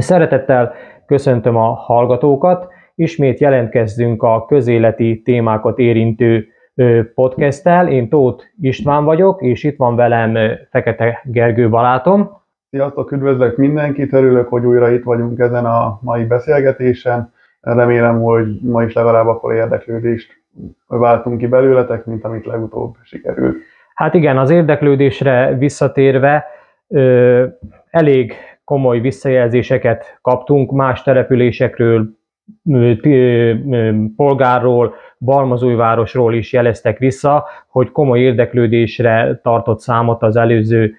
Szeretettel köszöntöm a hallgatókat. Ismét jelentkezzünk a közéleti témákat érintő podcasttel. Én Tóth István vagyok, és itt van velem Fekete Gergő barátom. Sziasztok, üdvözlök mindenkit, örülök, hogy újra itt vagyunk ezen a mai beszélgetésen. Remélem, hogy ma is legalább akkor érdeklődést váltunk ki belőletek, mint amit legutóbb sikerült. Hát igen, az érdeklődésre visszatérve, elég komoly visszajelzéseket kaptunk más településekről, polgárról, Balmazújvárosról is jeleztek vissza, hogy komoly érdeklődésre tartott számot az előző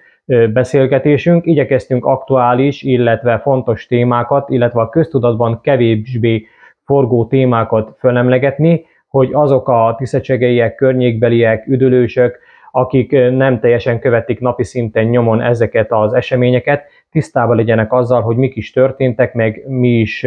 beszélgetésünk. Igyekeztünk aktuális, illetve fontos témákat, illetve a köztudatban kevésbé forgó témákat fölemlegetni, hogy azok a tiszecsegeiek, környékbeliek, üdülősök, akik nem teljesen követik napi szinten nyomon ezeket az eseményeket, tisztában legyenek azzal, hogy mik is történtek, meg mi is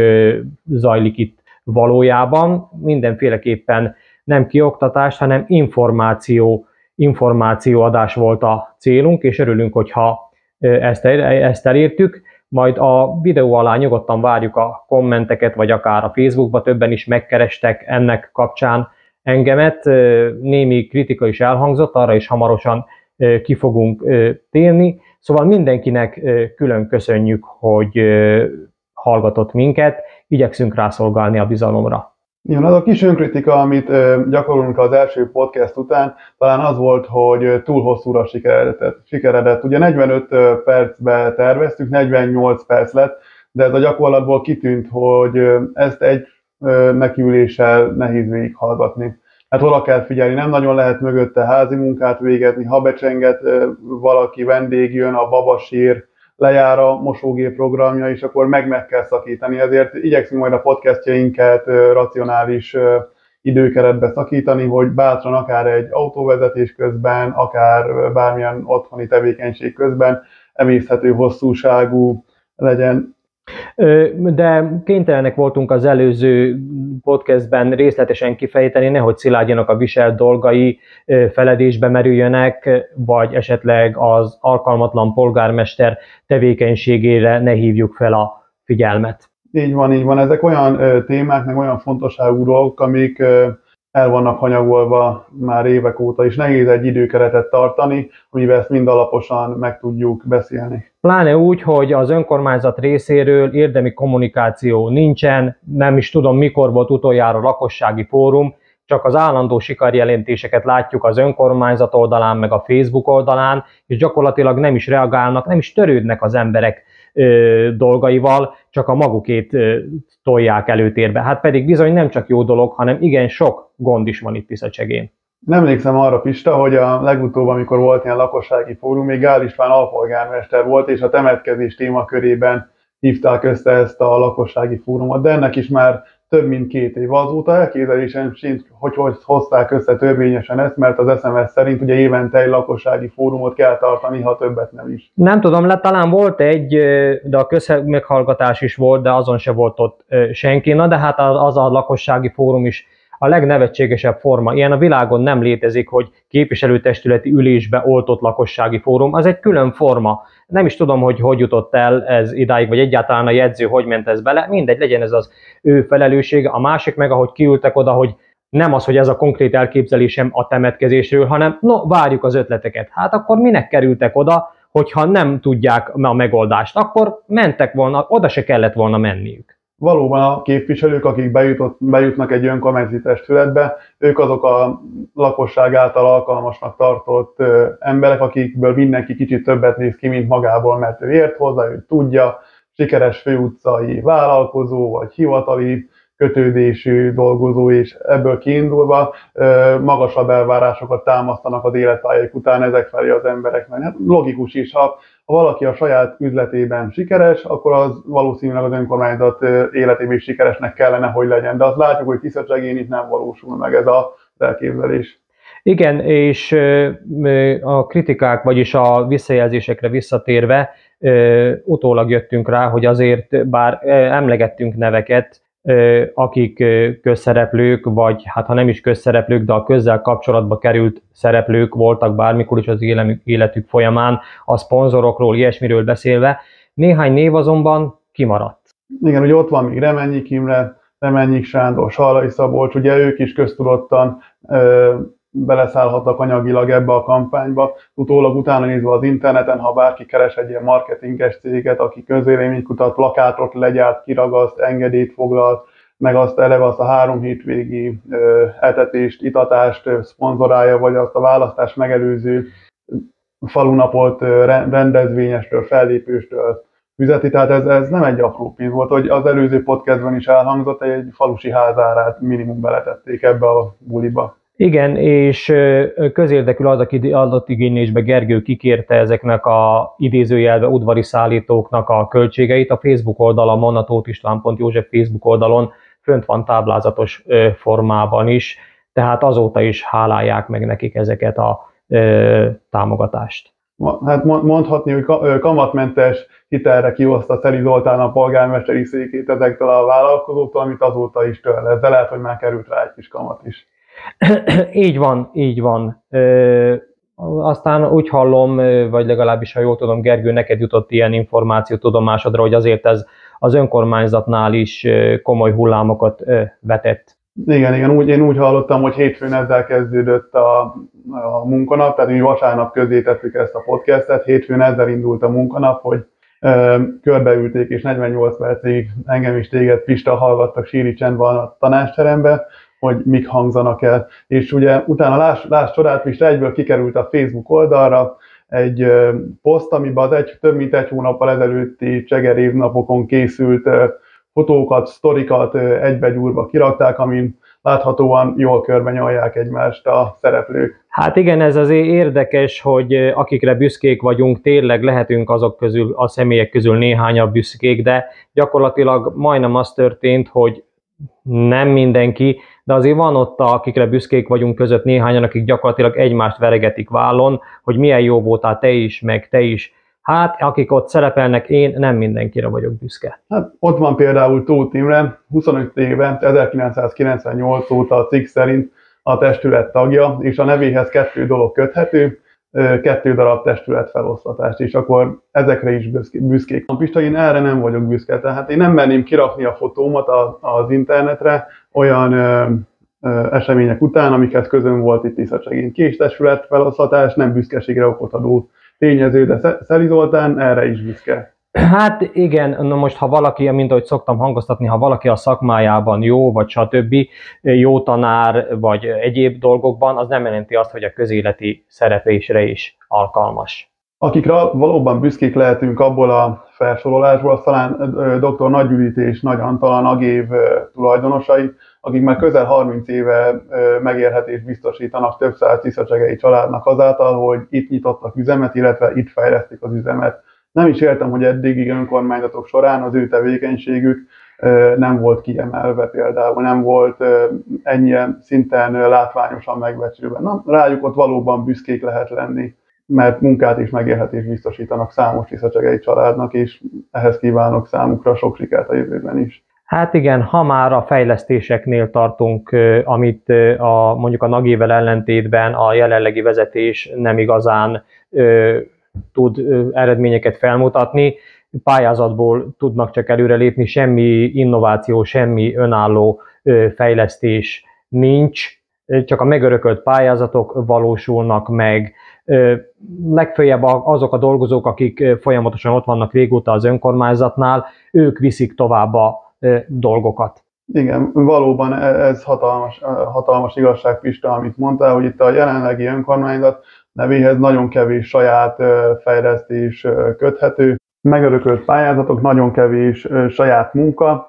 zajlik itt valójában. Mindenféleképpen nem kioktatás, hanem információ, információadás volt a célunk, és örülünk, hogyha ezt, ezt elértük. Majd a videó alá nyugodtan várjuk a kommenteket, vagy akár a Facebookba többen is megkerestek ennek kapcsán engemet. Némi kritika is elhangzott, arra is hamarosan ki fogunk térni. Szóval mindenkinek külön köszönjük, hogy hallgatott minket, igyekszünk rászolgálni a bizalomra. Igen, az a kis önkritika, amit gyakorolunk az első podcast után, talán az volt, hogy túl hosszúra sikeredett. sikeredett. Ugye 45 percbe terveztük, 48 perc lett, de ez a gyakorlatból kitűnt, hogy ezt egy nekiüléssel nehéz végighallgatni. Hát oda kell figyelni, nem nagyon lehet mögötte házi munkát végezni, ha becsenget valaki, vendég jön, a babasír, lejár a mosógép programja, és akkor meg meg kell szakítani. Ezért igyekszünk majd a podcastjainket racionális időkeretbe szakítani, hogy bátran akár egy autóvezetés közben, akár bármilyen otthoni tevékenység közben emészhető hosszúságú legyen. De kénytelenek voltunk az előző podcastben részletesen kifejteni, nehogy szilárdjanak a viselt dolgai, feledésbe merüljönek, vagy esetleg az alkalmatlan polgármester tevékenységére ne hívjuk fel a figyelmet. Így van, így van. Ezek olyan témák, meg olyan fontosságú dolgok, amik el vannak hanyagolva már évek óta, és nehéz egy időkeretet tartani, amivel ezt mind alaposan meg tudjuk beszélni. Pláne úgy, hogy az önkormányzat részéről érdemi kommunikáció nincsen, nem is tudom mikor volt utoljára lakossági fórum, csak az állandó sikerjelentéseket látjuk az önkormányzat oldalán, meg a Facebook oldalán, és gyakorlatilag nem is reagálnak, nem is törődnek az emberek dolgaival, csak a magukét tolják előtérbe. Hát pedig bizony nem csak jó dolog, hanem igen sok gond is van itt Tiszacsegén. Nem emlékszem arra, Pista, hogy a legutóbb, amikor volt ilyen lakossági fórum, még Gál István alpolgármester volt, és a temetkezés témakörében hívták össze ezt a lakossági fórumot, de ennek is már több mint két év. Azóta elképzelésem sincs, hogy hogy hozták össze törvényesen ezt, mert az SMS szerint ugye évente egy lakossági fórumot kell tartani, ha többet nem is. Nem tudom, le, talán volt egy, de a közmeghallgatás is volt, de azon se volt ott senki. Na de hát az a lakossági fórum is a legnevetségesebb forma. Ilyen a világon nem létezik, hogy képviselőtestületi ülésbe oltott lakossági fórum. Az egy külön forma. Nem is tudom, hogy hogy jutott el ez idáig, vagy egyáltalán a jegyző hogy ment ez bele. Mindegy, legyen ez az ő felelőssége. A másik meg, ahogy kiültek oda, hogy nem az, hogy ez a konkrét elképzelésem a temetkezésről, hanem no, várjuk az ötleteket. Hát akkor minek kerültek oda, hogyha nem tudják a megoldást? Akkor mentek volna, oda se kellett volna menniük valóban a képviselők, akik bejutott, bejutnak egy önkormányzati testületbe, ők azok a lakosság által alkalmasnak tartott ö, emberek, akikből mindenki kicsit többet néz ki, mint magából, mert ő ért hozzá, ő tudja, sikeres főutcai vállalkozó vagy hivatali kötődésű dolgozó, és ebből kiindulva ö, magasabb elvárásokat támasztanak az életpályáik után ezek felé az embereknek. Hát logikus is, ha ha valaki a saját üzletében sikeres, akkor az valószínűleg az önkormányzat életében is sikeresnek kellene, hogy legyen. De azt látjuk, hogy Tiszacsegén itt nem valósul meg ez az elképzelés. Igen, és a kritikák, vagyis a visszajelzésekre visszatérve, utólag jöttünk rá, hogy azért, bár emlegettünk neveket, akik közszereplők, vagy hát ha nem is közszereplők, de a közzel kapcsolatba került szereplők voltak bármikor is az életük folyamán, a szponzorokról, ilyesmiről beszélve. Néhány név azonban kimaradt. Igen, ugye ott van még Remennyik Imre, Remennyik Sándor, Salai Szabolcs, ugye ők is köztudottan beleszállhatnak anyagilag ebbe a kampányba. Utólag utána nézve az interneten, ha bárki keres egy ilyen marketinges céget, aki közvéleménykutat, plakátot legyárt, kiragaszt, engedélyt foglalt, meg azt eleve azt a három hétvégi ö, etetést, itatást ö, szponzorálja, vagy azt a választás megelőző falunapot ö, rendezvényestől, fellépőstől üzeti, tehát ez, ez nem egy apró pénz volt, hogy az előző podcastban is elhangzott, egy falusi házárát minimum beletették ebbe a buliba. Igen, és közérdekül adatigénylésbe Gergő kikérte ezeknek a idézőjelve udvari szállítóknak a költségeit. A Facebook oldalon, a tótistván.józsef Facebook oldalon fönt van táblázatos formában is, tehát azóta is hálálják meg nekik ezeket a támogatást. Hát mondhatni, hogy kamatmentes hitelre kihozta Szeli Zoltán a polgármesteri székét ezektől a vállalkozóktól, amit azóta is tőle. De lehet, hogy már került rá egy kis kamat is. így van, így van. Ö, aztán úgy hallom, vagy legalábbis, ha jól tudom, Gergő, neked jutott ilyen információ tudomásodra, hogy azért ez az önkormányzatnál is komoly hullámokat vetett. Igen, igen, úgy, én úgy hallottam, hogy hétfőn ezzel kezdődött a, a munkanap, tehát mi vasárnap közé tettük ezt a podcastet, hétfőn ezzel indult a munkanap, hogy ö, körbeülték, és 48 percig engem is téged, Pista, hallgattak síri csendben a tanácsterembe, hogy mik hangzanak el. És ugye utána láss csodát, Pista egyből kikerült a Facebook oldalra, egy poszt, amiben az egy, több mint egy hónappal ezelőtti Cseger évnapokon készült fotókat, sztorikat egybegyúrva kirakták, amin láthatóan jól körbenyalják egymást a szereplők. Hát igen, ez azért érdekes, hogy akikre büszkék vagyunk, tényleg lehetünk azok közül, a személyek közül néhányabb büszkék, de gyakorlatilag majdnem az történt, hogy nem mindenki, de azért van ott, akikre büszkék vagyunk között néhányan, akik gyakorlatilag egymást veregetik vállon, hogy milyen jó voltál te is, meg te is, Hát, akik ott szerepelnek, én nem mindenkire vagyok büszke. Hát ott van például Tóth Imre, 25 éve, 1998 óta a cikk szerint a testület tagja, és a nevéhez kettő dolog köthető, kettő darab testület feloszlatást, és akkor ezekre is büszkék. A Pista, én erre nem vagyok büszke, tehát én nem merném kirakni a fotómat az internetre olyan események után, amikhez közön volt itt Tiszacsegén. Kés testület feloszlatás nem büszkeségre okot adó tényező, de Szeli Zoltán erre is büszke. Hát igen, na most ha valaki, mint ahogy szoktam hangoztatni, ha valaki a szakmájában jó, vagy stb., jó tanár, vagy egyéb dolgokban, az nem jelenti azt, hogy a közéleti szerepésre is alkalmas. Akikre valóban büszkék lehetünk abból a felsorolásból, az talán dr. Nagy Judit és Nagy Antal, a Nagév tulajdonosai, akik már közel 30 éve megérhetést biztosítanak több száz tiszacsegei családnak azáltal, hogy itt nyitottak üzemet, illetve itt fejlesztik az üzemet. Nem is értem, hogy eddigi önkormányzatok során az ő tevékenységük nem volt kiemelve például, nem volt ennyien szinten látványosan megbecsülve. Na, rájuk ott valóban büszkék lehet lenni, mert munkát és megélhetést biztosítanak számos tiszacsegei családnak, és ehhez kívánok számukra sok sikert a jövőben is. Hát igen, ha már a fejlesztéseknél tartunk, amit a, mondjuk a nagével ellentétben a jelenlegi vezetés nem igazán tud eredményeket felmutatni, pályázatból tudnak csak előrelépni, semmi innováció, semmi önálló fejlesztés nincs, csak a megörökölt pályázatok valósulnak meg, legfeljebb azok a dolgozók, akik folyamatosan ott vannak régóta az önkormányzatnál, ők viszik tovább a dolgokat. Igen, valóban e, ez hatalmas, hatalmas igazság, Pista, amit mondtál, hogy itt a jelenlegi önkormányzat nevéhez nagyon kevés saját fejlesztés köthető, megörökölt pályázatok, nagyon kevés saját munka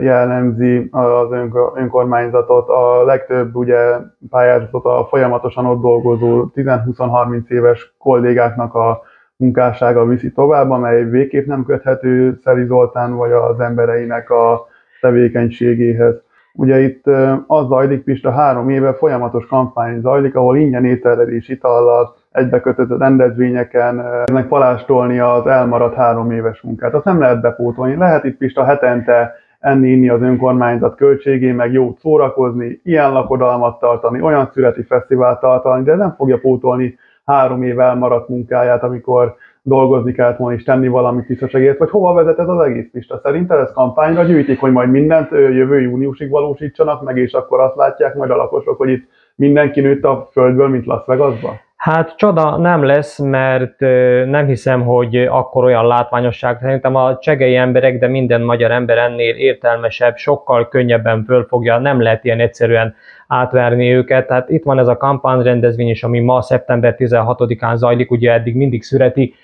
jellemzi az önkormányzatot. A legtöbb ugye pályázatot a folyamatosan ott dolgozó 10-20-30 éves kollégáknak a munkássága viszi tovább, amely végképp nem köthető Szeli Zoltán vagy az embereinek a tevékenységéhez. Ugye itt az zajlik, Pista három éve folyamatos kampány zajlik, ahol ingyen étellel és itallal egybekötött rendezvényeken ennek palástolni az elmaradt három éves munkát. Azt nem lehet bepótolni. Lehet itt Pista hetente enni, inni az önkormányzat költségé, meg jót szórakozni, ilyen lakodalmat tartani, olyan születi fesztivált tartani, de nem fogja pótolni három év elmaradt munkáját, amikor dolgozni kellett volna és tenni valamit Tiszacsegért, vagy hova vezet ez az egész Pista? Szerinted ez kampányra gyűjtik, hogy majd mindent jövő júniusig valósítsanak meg, és akkor azt látják majd a lakosok, hogy itt mindenki nőtt a földből, mint Las Vegasban? Hát csoda nem lesz, mert nem hiszem, hogy akkor olyan látványosság. Szerintem a csegei emberek, de minden magyar ember ennél értelmesebb, sokkal könnyebben fölfogja, nem lehet ilyen egyszerűen átverni őket. Tehát itt van ez a kampányrendezvény is, ami ma szeptember 16-án zajlik, ugye eddig mindig szüreti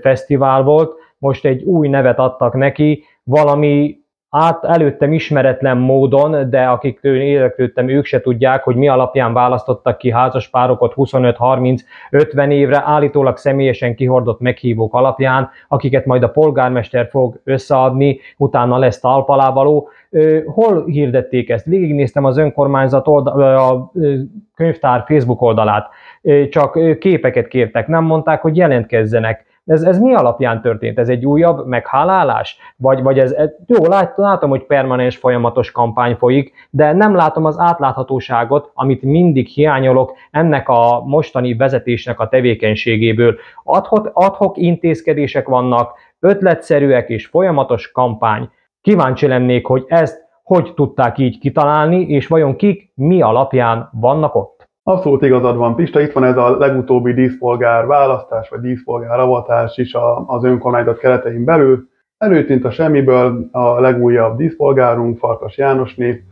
fesztivál volt, most egy új nevet adtak neki, valami át előttem ismeretlen módon, de akik érdeklődtem, ők se tudják, hogy mi alapján választottak ki házaspárokat 25-30-50 évre, állítólag személyesen kihordott meghívók alapján, akiket majd a polgármester fog összeadni, utána lesz talpalávaló. Hol hirdették ezt? Végignéztem az önkormányzat oldal, a könyvtár Facebook oldalát, csak képeket kértek, nem mondták, hogy jelentkezzenek ez, ez mi alapján történt? Ez egy újabb meghálálás? Vagy, vagy ez, jó, lát, látom, hogy permanens folyamatos kampány folyik, de nem látom az átláthatóságot, amit mindig hiányolok ennek a mostani vezetésnek a tevékenységéből. Adhok, adhok intézkedések vannak, ötletszerűek és folyamatos kampány. Kíváncsi lennék, hogy ezt hogy tudták így kitalálni, és vajon kik mi alapján vannak ott? Abszolút igazad van, Pista, itt van ez a legutóbbi díszpolgár választás, vagy díszpolgár avatás is az önkormányzat keretein belül. Előtűnt a semmiből a legújabb díszpolgárunk, Farkas Jánosné,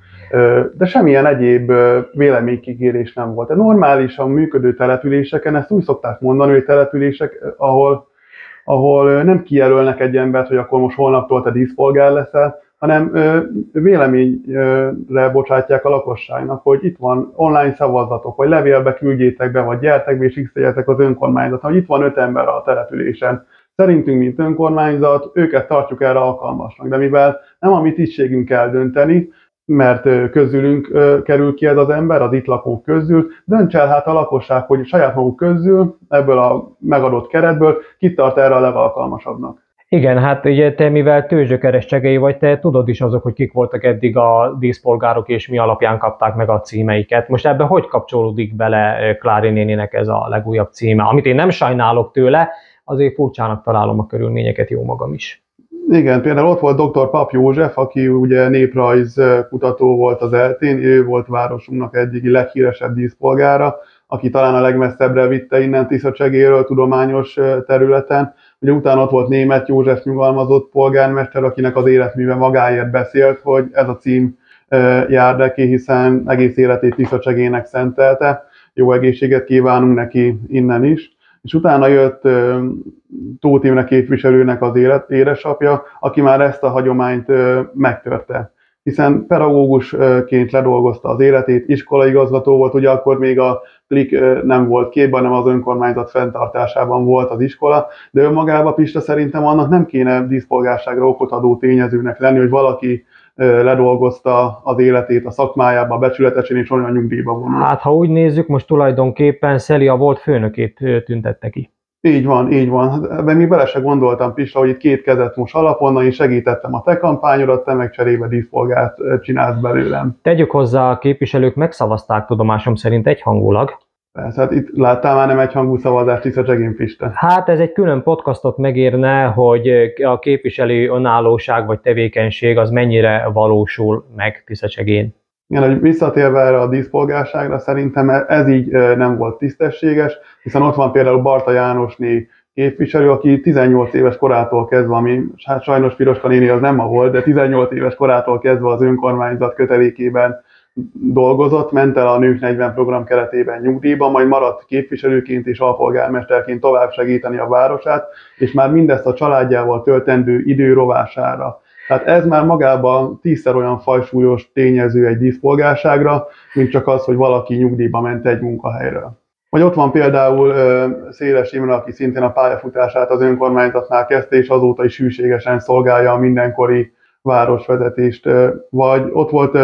de semmilyen egyéb véleménykikérés nem volt. De normálisan működő településeken, ezt úgy szokták mondani, hogy települések, ahol, ahol nem kijelölnek egy embert, hogy akkor most holnaptól te díszpolgár leszel, hanem véleményre bocsátják a lakosságnak, hogy itt van online szavazatok, vagy levélbe küldjétek be, vagy gyertek be és x az önkormányzat, hogy itt van öt ember a településen. Szerintünk, mint önkormányzat, őket tartjuk erre alkalmasnak, de mivel nem a mi tisztségünk kell dönteni, mert közülünk kerül ki ez az ember, az itt lakók közül, dönts el hát a lakosság, hogy saját maguk közül, ebből a megadott keretből kit tart erre a legalkalmasabbnak. Igen, hát ugye te mivel tőzsökereszcsegei vagy, te tudod is azok, hogy kik voltak eddig a díszpolgárok, és mi alapján kapták meg a címeiket. Most ebben hogy kapcsolódik bele Klári néninek ez a legújabb címe? Amit én nem sajnálok tőle, azért furcsának találom a körülményeket jó magam is. Igen, például ott volt dr. Pap József, aki ugye néprajz kutató volt az eltén, ő volt városunknak eddigi leghíresebb díszpolgára, aki talán a legmesszebbre vitte innen Tiszacsegéről tudományos területen Ugye utána ott volt német József nyugalmazott polgármester, akinek az életműve magáért beszélt, hogy ez a cím jár neki, hiszen egész életét Tiszacsegének szentelte. Jó egészséget kívánunk neki innen is. És utána jött Tóth Imre képviselőnek az élet, édesapja, aki már ezt a hagyományt megtörte hiszen pedagógusként ledolgozta az életét, iskolaigazgató volt, ugye akkor még a klik nem volt képben, hanem az önkormányzat fenntartásában volt az iskola, de önmagában Pista szerintem annak nem kéne díszpolgárságra okot adó tényezőnek lenni, hogy valaki ledolgozta az életét a szakmájába, a becsületesen és olyan nyugdíjba vonul. Hát ha úgy nézzük, most tulajdonképpen Szelia volt főnökét tüntette ki. Így van, így van. Ebben még bele se gondoltam, Pista, hogy itt két kezet most alapon, én segítettem a te kampányodat, te meg cserébe díszpolgárt csinálsz belőlem. Tegyük hozzá, a képviselők megszavazták tudomásom szerint egyhangulag. Persze, hát itt láttál már nem egyhangú szavazást, hisz a Csegén Pista. Hát ez egy külön podcastot megérne, hogy a képviselő önállóság vagy tevékenység az mennyire valósul meg Tiszacsegén. Igen, hogy visszatérve erre a díszpolgárságra, szerintem ez így nem volt tisztességes, hiszen ott van például Barta Jánosné képviselő, aki 18 éves korától kezdve, ami hát sajnos Piroska néni az nem ma volt, de 18 éves korától kezdve az önkormányzat kötelékében dolgozott, ment el a Nők 40 program keretében nyugdíjba, majd maradt képviselőként és alpolgármesterként tovább segíteni a városát, és már mindezt a családjával töltendő idő rovására tehát ez már magában tízszer olyan fajsúlyos tényező egy díszpolgárságra, mint csak az, hogy valaki nyugdíjba ment egy munkahelyről. Vagy ott van például Széles Imre, aki szintén a pályafutását az önkormányzatnál kezdte, és azóta is hűségesen szolgálja a mindenkori városvezetést. Vagy ott volt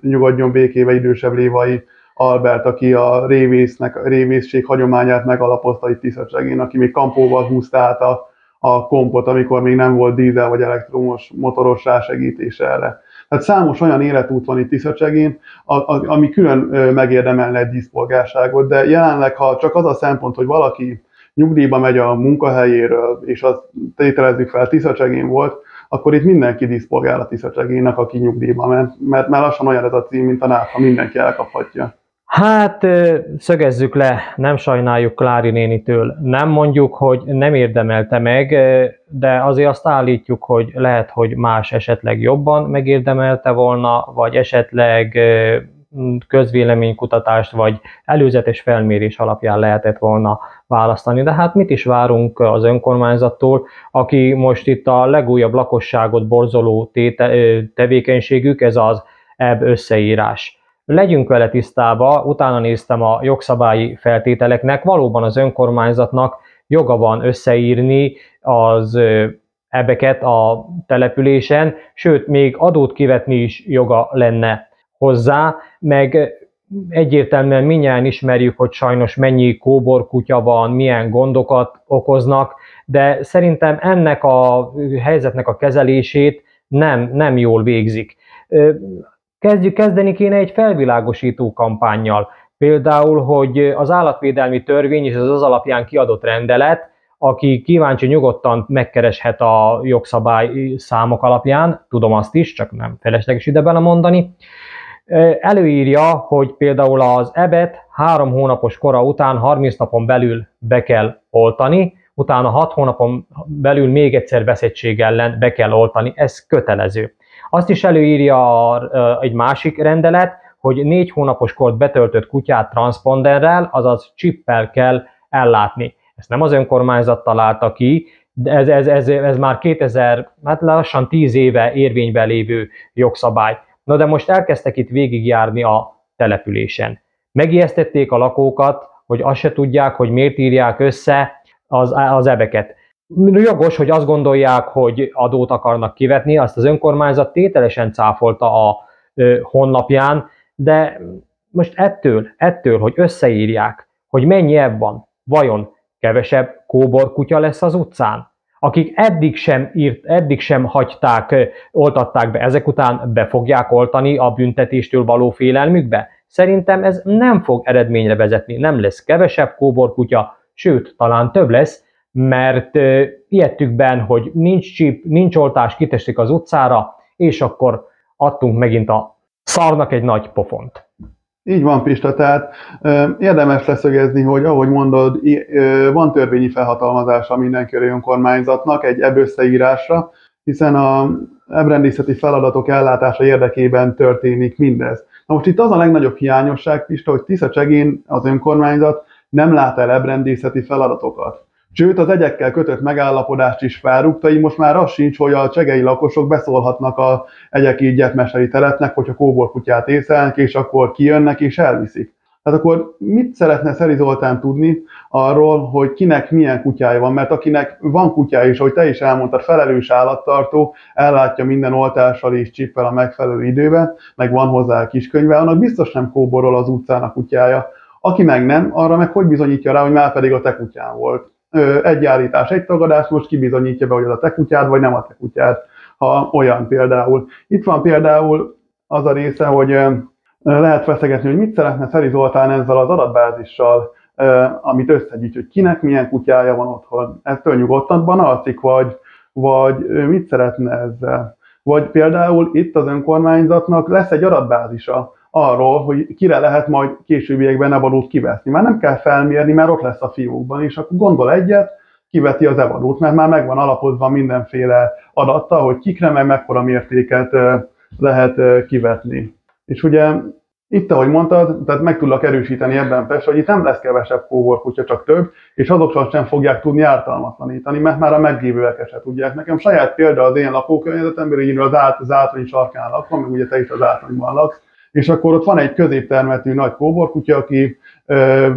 nyugodjon békéve idősebb lévai Albert, aki a révésznek, révészség hagyományát megalapozta itt Tiszacsegén, aki még kampóval húzta át a a kompot, amikor még nem volt dízel vagy elektromos motoros rásegítés erre. Tehát számos olyan életút van itt Tiszacsegén, ami külön megérdemelne egy díszpolgárságot, de jelenleg, ha csak az a szempont, hogy valaki nyugdíjba megy a munkahelyéről, és azt tételezzük fel, Tiszacsegén volt, akkor itt mindenki díszpolgár a Tiszacsegének, aki nyugdíjba ment, mert már lassan olyan ez a cím, mint a NÁV, ha mindenki elkaphatja. Hát szögezzük le, nem sajnáljuk Klári nénitől. Nem mondjuk, hogy nem érdemelte meg, de azért azt állítjuk, hogy lehet, hogy más esetleg jobban megérdemelte volna, vagy esetleg közvéleménykutatást, vagy előzetes felmérés alapján lehetett volna választani. De hát mit is várunk az önkormányzattól, aki most itt a legújabb lakosságot borzoló téte, tevékenységük, ez az ebb összeírás legyünk vele tisztába, utána néztem a jogszabályi feltételeknek, valóban az önkormányzatnak joga van összeírni az ebeket a településen, sőt, még adót kivetni is joga lenne hozzá, meg egyértelműen minnyáján ismerjük, hogy sajnos mennyi kóborkutya van, milyen gondokat okoznak, de szerintem ennek a helyzetnek a kezelését nem, nem jól végzik. Kezdjük kezdeni kéne egy felvilágosító kampányjal. Például, hogy az állatvédelmi törvény és az az alapján kiadott rendelet, aki kíváncsi nyugodtan megkereshet a jogszabály számok alapján, tudom azt is, csak nem felesleges ide belemondani, előírja, hogy például az ebet három hónapos kora után 30 napon belül be kell oltani, utána 6 hónapon belül még egyszer veszettség ellen be kell oltani, ez kötelező. Azt is előírja egy másik rendelet, hogy négy hónapos kort betöltött kutyát transponderrel, azaz csippel kell ellátni. Ezt nem az önkormányzat találta ki, de ez, ez, ez, ez már 2000, hát lassan 10 éve érvényben lévő jogszabály. Na de most elkezdtek itt végigjárni a településen. Megijesztették a lakókat, hogy azt se tudják, hogy miért írják össze az, az ebeket jogos, hogy azt gondolják, hogy adót akarnak kivetni, azt az önkormányzat tételesen cáfolta a honlapján, de most ettől, ettől, hogy összeírják, hogy mennyi ebb van, vajon kevesebb kóborkutya lesz az utcán? Akik eddig sem írt, eddig sem hagyták, oltatták be, ezek után be fogják oltani a büntetéstől való félelmükbe? Szerintem ez nem fog eredményre vezetni, nem lesz kevesebb kóborkutya, sőt, talán több lesz, mert ijedtükben, hogy nincs csíp, nincs oltás, kiteszik az utcára, és akkor adtunk megint a szarnak egy nagy pofont. Így van, Pista, tehát érdemes leszögezni, hogy ahogy mondod, van törvényi felhatalmazása mindenki önkormányzatnak egy ebb hiszen a ebrendészeti feladatok ellátása érdekében történik mindez. Na most itt az a legnagyobb hiányosság, Pista, hogy Tisza Csegén az önkormányzat nem lát el ebrendészeti feladatokat. Sőt, az egyekkel kötött megállapodást is felrúgta, így most már az sincs, hogy a csegei lakosok beszólhatnak a egyeki gyepmeseri telepnek, hogyha kóborkutyát észelnek, és akkor kijönnek és elviszik. Tehát akkor mit szeretne Szeri Zoltán tudni arról, hogy kinek milyen kutyája van? Mert akinek van kutyája is, ahogy te is elmondtad, felelős állattartó, ellátja minden oltással és csippel a megfelelő időben, meg van hozzá a kiskönyve, annak biztos nem kóborol az utcán a kutyája. Aki meg nem, arra meg hogy bizonyítja rá, hogy már pedig a te kutyán volt egy állítás, egy tagadás, most kibizonyítja be, hogy az a te kutyád, vagy nem a te kutyád, ha olyan például. Itt van például az a része, hogy lehet feszegetni, hogy mit szeretne Szeri Zoltán ezzel az adatbázissal, amit összegyűjt, hogy kinek milyen kutyája van otthon. Ettől nyugodtan alszik, vagy, vagy mit szeretne ezzel. Vagy például itt az önkormányzatnak lesz egy adatbázisa, arról, hogy kire lehet majd későbbiekben evalót kiveszni. Már nem kell felmérni, mert ott lesz a fiókban, és akkor gondol egyet, kiveti az evalót, mert már megvan alapozva mindenféle adatta, hogy kikre meg mekkora mértéket lehet kivetni. És ugye itt, ahogy mondtad, tehát meg tudlak erősíteni ebben persze, hogy itt nem lesz kevesebb kóborkutya, csak több, és azokat sem fogják tudni ártalmatlanítani, mert már a meglévőek se tudják. Nekem saját példa az én lakókörnyezetemben, így az, át, az átony sarkán lakom, meg ugye te is az átonyban laksz, és akkor ott van egy középtermetű nagy kóborkutya, aki ö,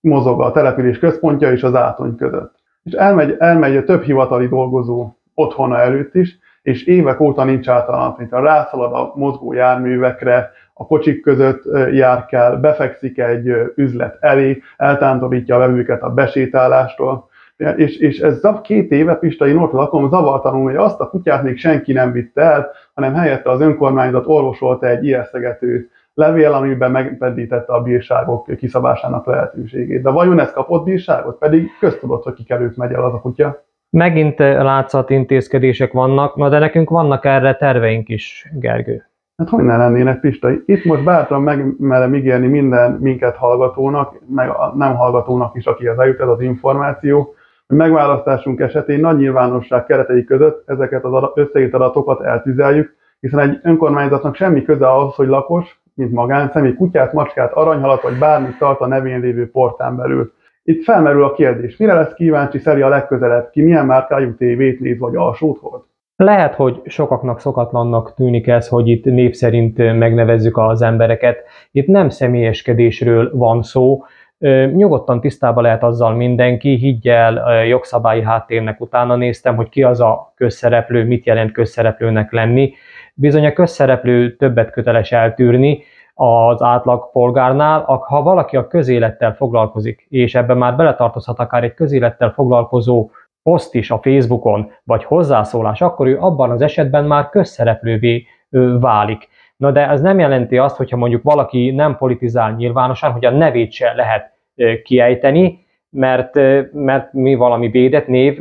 mozog a település központja és az átony között. És elmegy, elmegy több hivatali dolgozó otthona előtt is, és évek óta nincs általánosítva. Rászalad a mozgó járművekre, a kocsik között jár kell, befekszik egy üzlet elé, eltántorítja a vevőket a besétálástól, és, és ez két éve, Pista, én ott lakom, zavartanul, hogy azt a kutyát még senki nem vitte el, hanem helyette az önkormányzat orvosolta egy ijesztegető levél, amiben megpendítette a bírságok kiszabásának lehetőségét. De vajon ez kapott bírságot? Pedig köztudott, hogy kikerült megy el az a kutya. Megint látszat intézkedések vannak, na de nekünk vannak erre terveink is, Gergő. Hát hogy ne lennének, Pista? Itt most bátran megmerem ígérni minden minket hallgatónak, meg a nem hallgatónak is, aki az eljut ez az információ, hogy megválasztásunk esetén nagy nyilvánosság keretei között ezeket az összeírt adatokat eltüzeljük, hiszen egy önkormányzatnak semmi köze ahhoz, hogy lakos, mint magánszemély, kutyát, macskát, aranyhalat vagy bármit tart a nevén lévő portán belül. Itt felmerül a kérdés, mire lesz kíváncsi Szeri a legközelebb, ki milyen márkájú tévét néz vagy alsót hold? Lehet, hogy sokaknak szokatlannak tűnik ez, hogy itt név szerint megnevezzük az embereket. Itt nem személyeskedésről van szó, Nyugodtan tisztában lehet azzal mindenki, higgyel jogszabályi háttérnek utána néztem, hogy ki az a közszereplő, mit jelent közszereplőnek lenni. Bizony a közszereplő többet köteles eltűrni az átlag polgárnál, ha valaki a közélettel foglalkozik, és ebben már beletartozhat akár egy közélettel foglalkozó poszt is a Facebookon, vagy hozzászólás, akkor ő abban az esetben már közszereplővé válik. Na de ez nem jelenti azt, hogyha mondjuk valaki nem politizál nyilvánosan, hogy a nevét se lehet kiejteni, mert, mert mi valami védett név.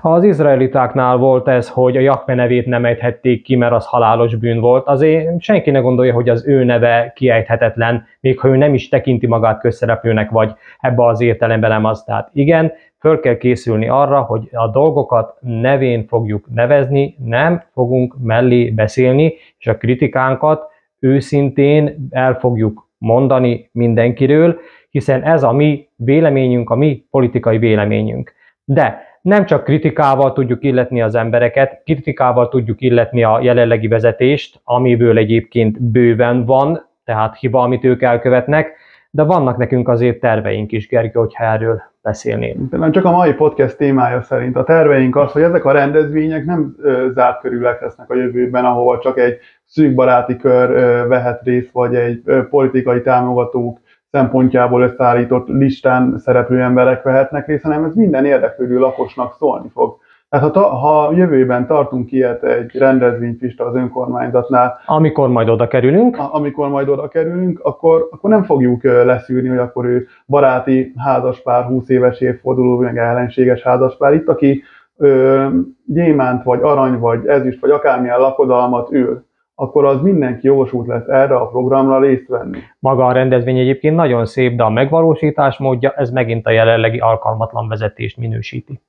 Az izraelitáknál volt ez, hogy a Jakme nevét nem ejthették ki, mert az halálos bűn volt. Azért senki ne gondolja, hogy az ő neve kiejthetetlen, még ha ő nem is tekinti magát közszereplőnek, vagy ebbe az értelemben nem az. Tehát igen, föl kell készülni arra, hogy a dolgokat nevén fogjuk nevezni, nem fogunk mellé beszélni, és a kritikánkat őszintén el fogjuk mondani mindenkiről, hiszen ez a mi véleményünk, a mi politikai véleményünk. De nem csak kritikával tudjuk illetni az embereket, kritikával tudjuk illetni a jelenlegi vezetést, amiből egyébként bőven van, tehát hiba, amit ők elkövetnek, de vannak nekünk azért terveink is, Gergő, hogyha erről beszélnénk. Nem csak a mai podcast témája szerint. A terveink az, hogy ezek a rendezvények nem zárt körülök lesznek a jövőben, ahol csak egy szűk baráti kör vehet részt, vagy egy politikai támogatók szempontjából összeállított listán szereplő emberek vehetnek részt, hanem ez minden érdeklődő lakosnak szólni fog. Tehát ha, ha jövőben tartunk ilyet egy rendezvénypista az önkormányzatnál, amikor majd oda kerülünk, a, amikor majd oda kerülünk, akkor, akkor nem fogjuk leszűrni, hogy akkor ő baráti házaspár, 20 éves évforduló, meg ellenséges házaspár itt, aki ö, gyémánt, vagy arany, vagy ezüst, vagy akármilyen lakodalmat ül akkor az mindenki jogosult lesz erre a programra részt venni. Maga a rendezvény egyébként nagyon szép, de a megvalósítás módja ez megint a jelenlegi alkalmatlan vezetést minősíti.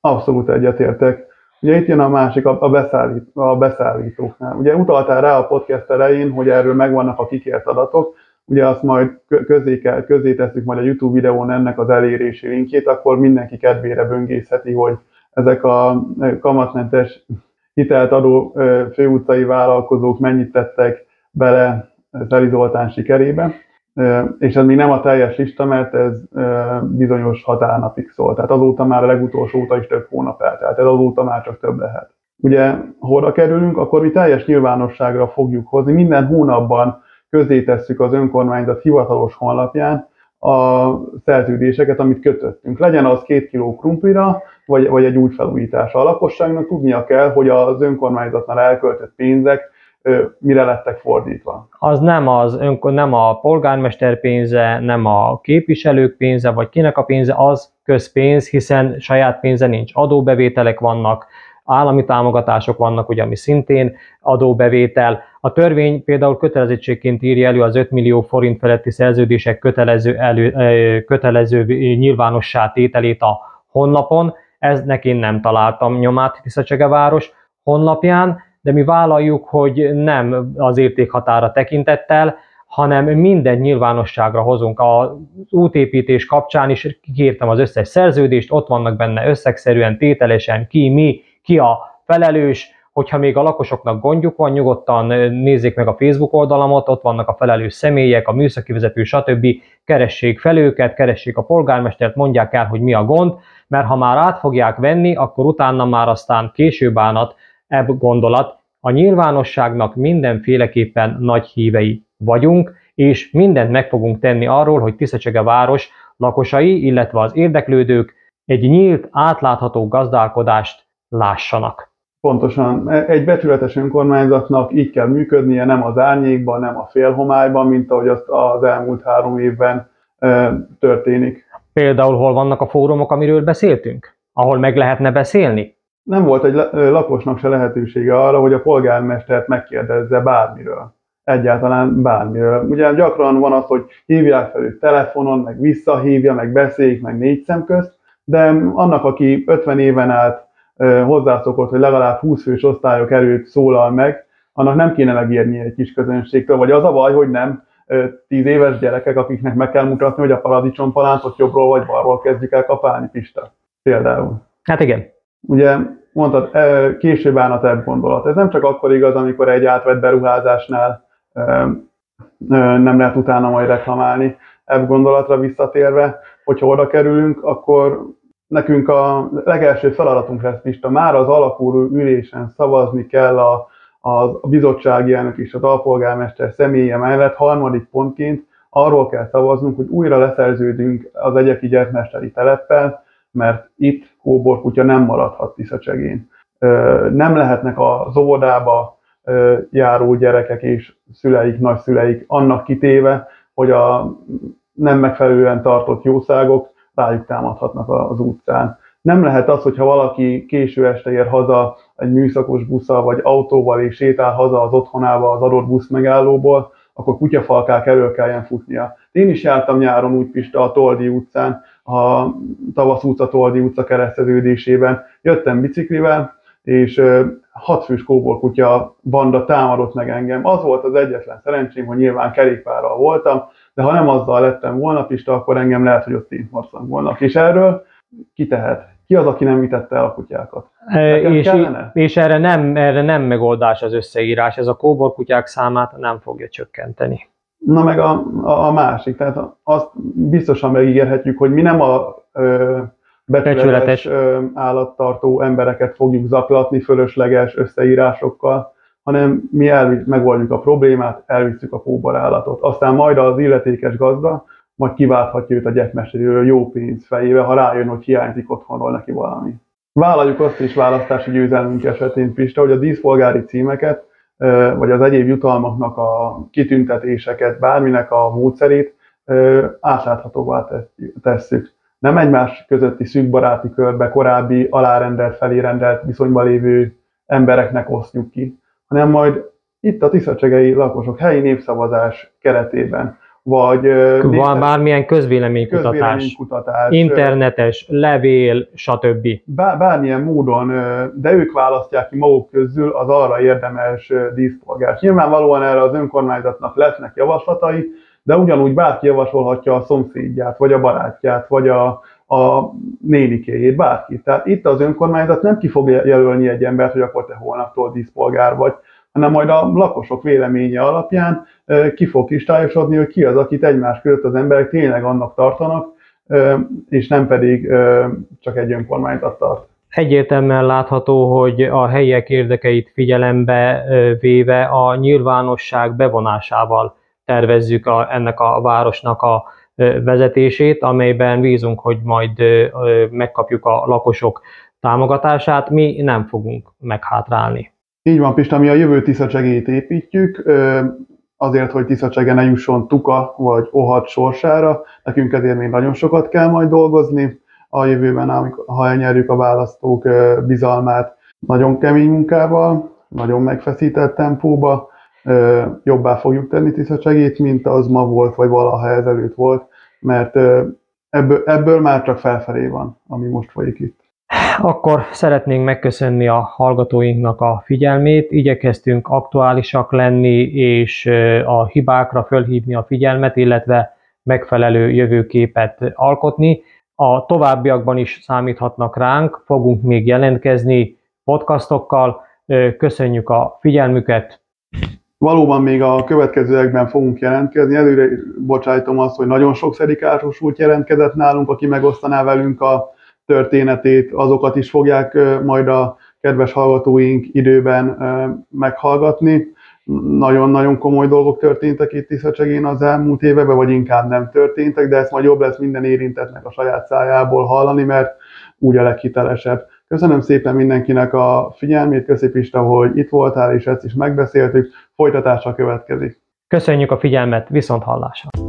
Abszolút egyetértek. Ugye itt jön a másik, a, beszállít, a beszállítóknál. Ugye utaltál rá a podcast elején, hogy erről megvannak a kikért adatok, ugye azt majd közé, kell, közé tesszük majd a YouTube videón ennek az elérési linkjét, akkor mindenki kedvére böngészheti, hogy ezek a kamatmentes hitelt adó főutcai vállalkozók mennyit tettek bele Zeli Zoltán sikerébe, és ez még nem a teljes lista, mert ez bizonyos határnapig szól. Tehát azóta már a legutolsó óta is több hónap eltelt, ez azóta már csak több lehet. Ugye, ha oda kerülünk, akkor mi teljes nyilvánosságra fogjuk hozni. Minden hónapban közé tesszük az önkormányzat hivatalos honlapján a szerződéseket, amit kötöttünk. Legyen az két kiló krumplira, vagy, vagy egy új felújítása. A lakosságnak tudnia kell, hogy az önkormányzatnál elköltött pénzek mire lettek fordítva. Az nem, az önkor, nem a polgármester pénze, nem a képviselők pénze, vagy kinek a pénze, az közpénz, hiszen saját pénze nincs. Adóbevételek vannak, állami támogatások vannak, ugye, ami szintén adóbevétel. A törvény például kötelezettségként írja elő az 5 millió forint feletti szerződések kötelező, elő, kötelező nyilvánossá tételét a honlapon, eznek én nem találtam nyomát Tiszacsegeváros honlapján, de mi vállaljuk, hogy nem az értékhatára tekintettel, hanem minden nyilvánosságra hozunk. Az útépítés kapcsán is kikértem az összes szerződést, ott vannak benne összegszerűen, tételesen ki, mi, ki a felelős, hogyha még a lakosoknak gondjuk van, nyugodtan nézzék meg a Facebook oldalamot, ott vannak a felelős személyek, a műszaki vezető, stb. Keressék fel őket, keressék a polgármestert, mondják el, hogy mi a gond, mert ha már át fogják venni, akkor utána már aztán később állnat ebb gondolat. A nyilvánosságnak mindenféleképpen nagy hívei vagyunk, és mindent meg fogunk tenni arról, hogy Tiszacsege város lakosai, illetve az érdeklődők egy nyílt, átlátható gazdálkodást lássanak. Pontosan. Egy becsületes önkormányzatnak így kell működnie, nem az árnyékban, nem a félhomályban, mint ahogy azt az elmúlt három évben történik. Például hol vannak a fórumok, amiről beszéltünk? Ahol meg lehetne beszélni? Nem volt egy lakosnak se lehetősége arra, hogy a polgármestert megkérdezze bármiről. Egyáltalán bármiről. Ugye gyakran van az, hogy hívják fel őt telefonon, meg visszahívja, meg beszéljük, meg négy szem közt, de annak, aki 50 éven át hozzászokott, hogy legalább 20 fős osztályok előtt szólal meg, annak nem kéne megírni egy kis közönségtől, vagy az a baj, hogy nem 10 éves gyerekek, akiknek meg kell mutatni, hogy a paradicsompalántot jobbról vagy balról kezdjük el kapálni, Pista. Például. Hát igen. Ugye mondtad, később állna tebb gondolat. Ez nem csak akkor igaz, amikor egy átvett beruházásnál nem lehet utána majd reklamálni. Ebb gondolatra visszatérve, hogyha oda kerülünk, akkor nekünk a legelső feladatunk lesz, Pista, már az alakuló ülésen szavazni kell a, a bizottsági elnök és az alpolgármester személye mellett harmadik pontként arról kell szavaznunk, hogy újra leszerződünk az egyeki gyermesteri teleppel, mert itt kóborkutya nem maradhat Tiszacsegén. Nem lehetnek az óvodába járó gyerekek és szüleik, nagyszüleik annak kitéve, hogy a nem megfelelően tartott jószágok rájuk támadhatnak az utcán. Nem lehet az, hogyha valaki késő este ér haza egy műszakos busszal vagy autóval és sétál haza az otthonába az adott busz megállóból, akkor kutyafalkák elől kelljen futnia. Én is jártam nyáron úgy Pista a Toldi utcán, a Tavasz utca Toldi utca kereszteződésében. Jöttem biciklivel, és hat fős kutya banda támadott meg engem. Az volt az egyetlen szerencsém, hogy nyilván kerékpárral voltam, de ha nem azzal lettem volna Pista, akkor engem lehet, hogy ott szintmarcam volna. És erről ki tehet? Ki az, aki nem vitette el a kutyákat? E, és, és erre, nem, erre nem megoldás az összeírás, ez a kóborkutyák számát nem fogja csökkenteni. Na meg a, a, a másik, tehát azt biztosan megígérhetjük, hogy mi nem a ö, becsületes, ö, állattartó embereket fogjuk zaklatni fölösleges összeírásokkal, hanem mi elvisz, megoldjuk a problémát, elviszük a kóborállatot. Aztán majd az illetékes gazda majd kiválthatja őt a gyekmesteréről jó pénz fejével, ha rájön, hogy hiányzik otthonról neki valami. Vállaljuk azt is választási győzelmünk esetén, Pista, hogy a díszpolgári címeket, vagy az egyéb jutalmaknak a kitüntetéseket, bárminek a módszerét átláthatóvá tesszük. Nem egymás közötti szűkbaráti körbe korábbi alárendelt, felérendelt viszonyban lévő embereknek osztjuk ki, hanem majd itt a tiszacsegei lakosok helyi népszavazás keretében vagy Van bármilyen közvéleménykutatás, közvéleménykutatás, internetes, levél, stb. Bár, bármilyen módon, de ők választják ki maguk közül az arra érdemes díszpolgárt. Nyilvánvalóan erre az önkormányzatnak lesznek javaslatai, de ugyanúgy bárki javasolhatja a szomszédját, vagy a barátját, vagy a, a nénikéjét, bárki. Tehát itt az önkormányzat nem ki fog jelölni egy embert, hogy akkor te holnaptól díszpolgár vagy, hanem majd a lakosok véleménye alapján ki fog kristályosodni, hogy ki az, akit egymás között az emberek tényleg annak tartanak, és nem pedig csak egy önkormányzat tart. Egyértelműen látható, hogy a helyiek érdekeit figyelembe véve a nyilvánosság bevonásával tervezzük a, ennek a városnak a vezetését, amelyben bízunk, hogy majd megkapjuk a lakosok támogatását, mi nem fogunk meghátrálni. Így van, Pista, mi a jövő Tiszacsegét építjük, azért, hogy Tiszacsege ne jusson Tuka vagy Ohat sorsára. Nekünk ezért még nagyon sokat kell majd dolgozni a jövőben, ha elnyerjük a választók bizalmát, nagyon kemény munkával, nagyon megfeszített tempóba, jobbá fogjuk tenni Tiszacsegét, mint az ma volt, vagy valaha ezelőtt volt, mert ebből, ebből már csak felfelé van, ami most folyik itt. Akkor szeretnénk megköszönni a hallgatóinknak a figyelmét, igyekeztünk aktuálisak lenni, és a hibákra fölhívni a figyelmet, illetve megfelelő jövőképet alkotni. A továbbiakban is számíthatnak ránk, fogunk még jelentkezni podcastokkal. Köszönjük a figyelmüket! Valóban még a következőekben fogunk jelentkezni. Előre bocsájtom azt, hogy nagyon sok szedikárosult jelentkezett nálunk, aki megosztaná velünk a történetét, azokat is fogják majd a kedves hallgatóink időben meghallgatni. Nagyon-nagyon komoly dolgok történtek itt Tiszacsegén az elmúlt években, vagy inkább nem történtek, de ezt majd jobb lesz minden érintetnek a saját szájából hallani, mert úgy a leghitelesebb. Köszönöm szépen mindenkinek a figyelmét, köszi Pista, hogy itt voltál, és ezt is megbeszéltük. Folytatása következik. Köszönjük a figyelmet, viszont hallásra!